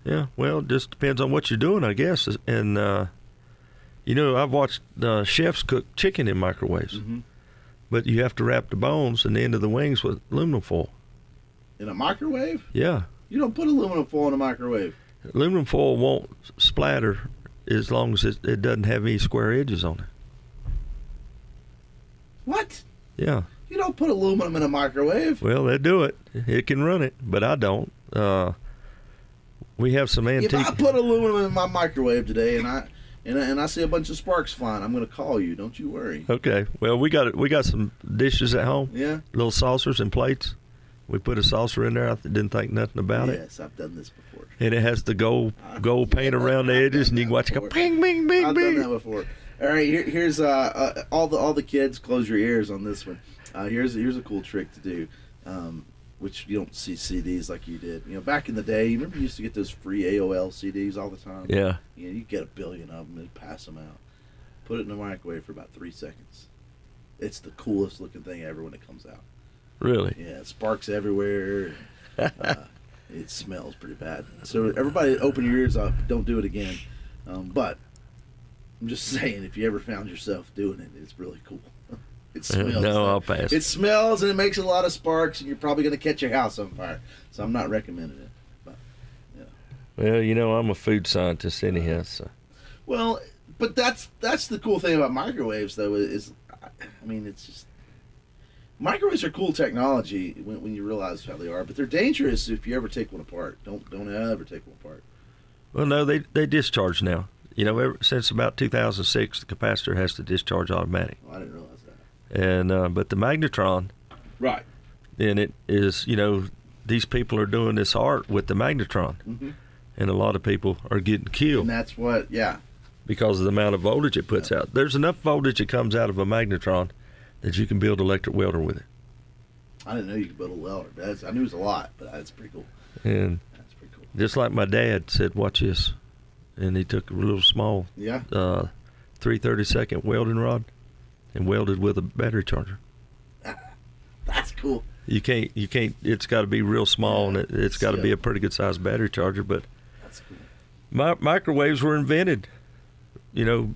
Speaker 1: Yeah, well, it just depends on what you're doing, I guess. And uh, you know, I've watched uh, chefs cook chicken in microwaves,
Speaker 2: Mm-hmm.
Speaker 1: but you have to wrap the bones and the end of the wings with aluminum foil.
Speaker 2: In a microwave,
Speaker 1: Yeah,
Speaker 2: you don't put aluminum foil in a microwave.
Speaker 1: aluminum foil won't splatter as long as it, it doesn't have any square edges on it.
Speaker 2: What?
Speaker 1: Yeah.
Speaker 2: You don't put aluminum in a microwave.
Speaker 1: Well, they do it. It can run it, but I don't. Uh, we have some
Speaker 2: If. I put aluminum in my microwave today and I and I, and I see a bunch of sparks flying, I'm going to call you. Don't you worry.
Speaker 1: Okay. Well, we got we got some dishes at home,
Speaker 2: Yeah.
Speaker 1: little saucers and plates. We put a saucer in there. I didn't think nothing about it,
Speaker 2: yes, I've done this before.
Speaker 1: and it has the gold gold paint around the edges, and you can watch it go ping, bing, bing,
Speaker 2: I've done that before. All right, here, here's uh, uh, all the all the kids. Close your ears on this one. Uh, here's here's a cool trick to do, um, which you don't see CDs like you did. You know, back in the day, you remember you used to get those free AOL CDs all the time.
Speaker 1: Yeah.
Speaker 2: You know, you get a billion of them and pass them out. Put it in the microwave for about three seconds. It's the coolest looking thing ever when it comes out.
Speaker 1: Really.
Speaker 2: Yeah, sparks everywhere. and, uh, it smells pretty bad. So everybody, open your ears up. Don't do it again. Um, but I'm just saying, if you ever found yourself doing it, it's really cool. It smells.
Speaker 1: no, I'll pass.
Speaker 2: It smells and it makes a lot of sparks, and you're probably going to catch your house on fire. So I'm not recommending it. But
Speaker 1: Well, you know, I'm a food scientist anyhow, uh, so.
Speaker 2: well, but that's that's the cool thing about microwaves, though. Is I mean, it's just microwaves are cool technology when, when you realize how they are, but they're dangerous if you ever take one apart. Don't don't ever take one apart.
Speaker 1: Well, no, they they discharge now. You know, ever since about 2006, the capacitor has to discharge automatic.
Speaker 2: Well, I didn't realize.
Speaker 1: And uh, but the magnetron,
Speaker 2: Right.
Speaker 1: and it is you know these people are doing this art with the magnetron,
Speaker 2: hmm
Speaker 1: and a lot of people are getting killed
Speaker 2: And that's what. Yeah.
Speaker 1: because of the amount of voltage it puts out. There's enough voltage that comes out of a magnetron that you can build electric welder with it.
Speaker 2: I didn't know you could build a welder. That's, I knew it was a lot, but that's pretty cool.
Speaker 1: And
Speaker 2: That's pretty cool.
Speaker 1: just like my dad said, watch this, and he took a little small
Speaker 2: Yeah.
Speaker 1: uh, 330 second welding rod and welded with a battery charger.
Speaker 2: That's cool.
Speaker 1: You can't, you can't. It's got to be real small, and it, it's got to be a pretty good sized battery charger. But
Speaker 2: That's cool.
Speaker 1: mi- microwaves were invented, you know,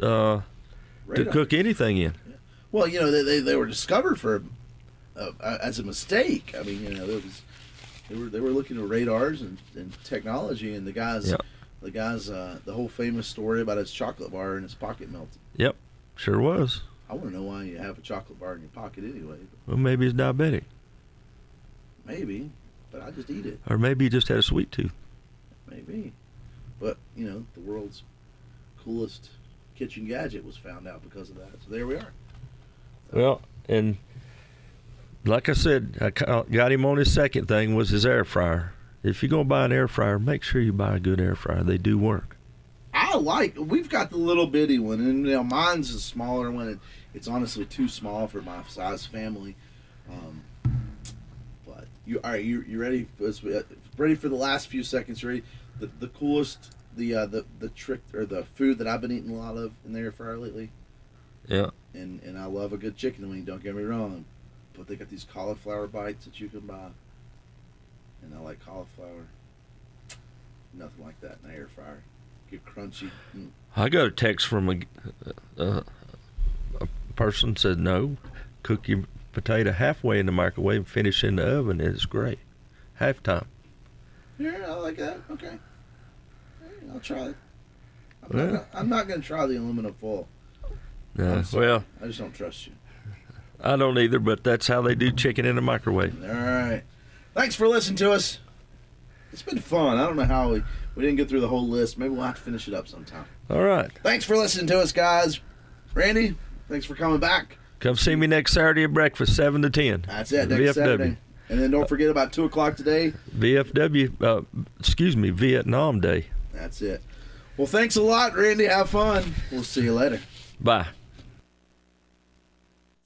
Speaker 1: uh, to
Speaker 2: Radar.
Speaker 1: cook anything in.
Speaker 2: Well, you know, they, they, they were discovered for uh, uh, as a mistake. I mean, you know, there was they were they were looking at radars and, and technology, and the guys,
Speaker 1: Yeah.
Speaker 2: the guys, uh, the whole famous story about his chocolate bar in his pocket melted.
Speaker 1: Yep, sure was.
Speaker 2: I want to know why you have a chocolate bar in your pocket anyway.
Speaker 1: Well, maybe he's diabetic,
Speaker 2: Maybe, but I just eat it.
Speaker 1: or maybe he just had a sweet tooth.
Speaker 2: Maybe, but you know, the world's coolest kitchen gadget was found out because of that. So there we are.
Speaker 1: Well, and like I said, I uh, got him on his second thing was his air fryer. If you're gonna buy an air fryer, make sure you buy a good air fryer. They do work.
Speaker 2: I like. We've got the little bitty one, and you know mine's a smaller one. It, it's honestly too small for my size family. Um, but you all right? You you ready? Ready for the last few seconds? Ready? The the coolest, the uh, the the trick or the food that I've been eating a lot of in the air fryer lately.
Speaker 1: Yeah.
Speaker 2: And and I love a good chicken wing. Don't get me wrong, but they got these cauliflower bites that you can buy, and I like cauliflower. Nothing like that in the air fryer. Crunchy. Mm.
Speaker 1: I got a text from a, uh, a person said no, cook your potato halfway in the microwave and finish in the oven. It's great. Half time.
Speaker 2: Yeah, I like that. Okay. I'll try it. I'm, well, not gonna, I'm not gonna try the aluminum foil.
Speaker 1: No, well,
Speaker 2: I just don't trust you.
Speaker 1: I don't either, but that's how they do chicken in the microwave.
Speaker 2: All right. Thanks for listening to us. It's been fun. I don't know how we, we didn't get through the whole list. Maybe we'll have to finish it up sometime.
Speaker 1: All right.
Speaker 2: Thanks for listening to us, guys. Randy, thanks for coming back.
Speaker 1: Come see me next Saturday at breakfast, 7 to 10.
Speaker 2: That's it, next VFW. Saturday. And then don't forget about 2 o'clock today.
Speaker 1: VFW, uh, excuse me, Vietnam Day.
Speaker 2: That's it. Well, thanks a lot, Randy. Have fun. We'll see you later.
Speaker 1: Bye.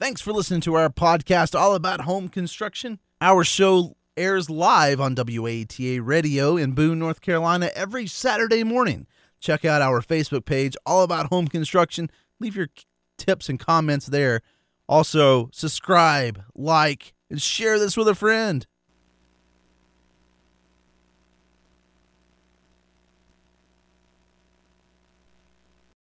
Speaker 2: Thanks for listening to our podcast all about home construction. Our show airs live on WATA Radio in Boone, North Carolina every Saturday morning. Check out our Facebook page, All About Home Construction. Leave your tips and comments there. Also, subscribe, like, and share this with a friend.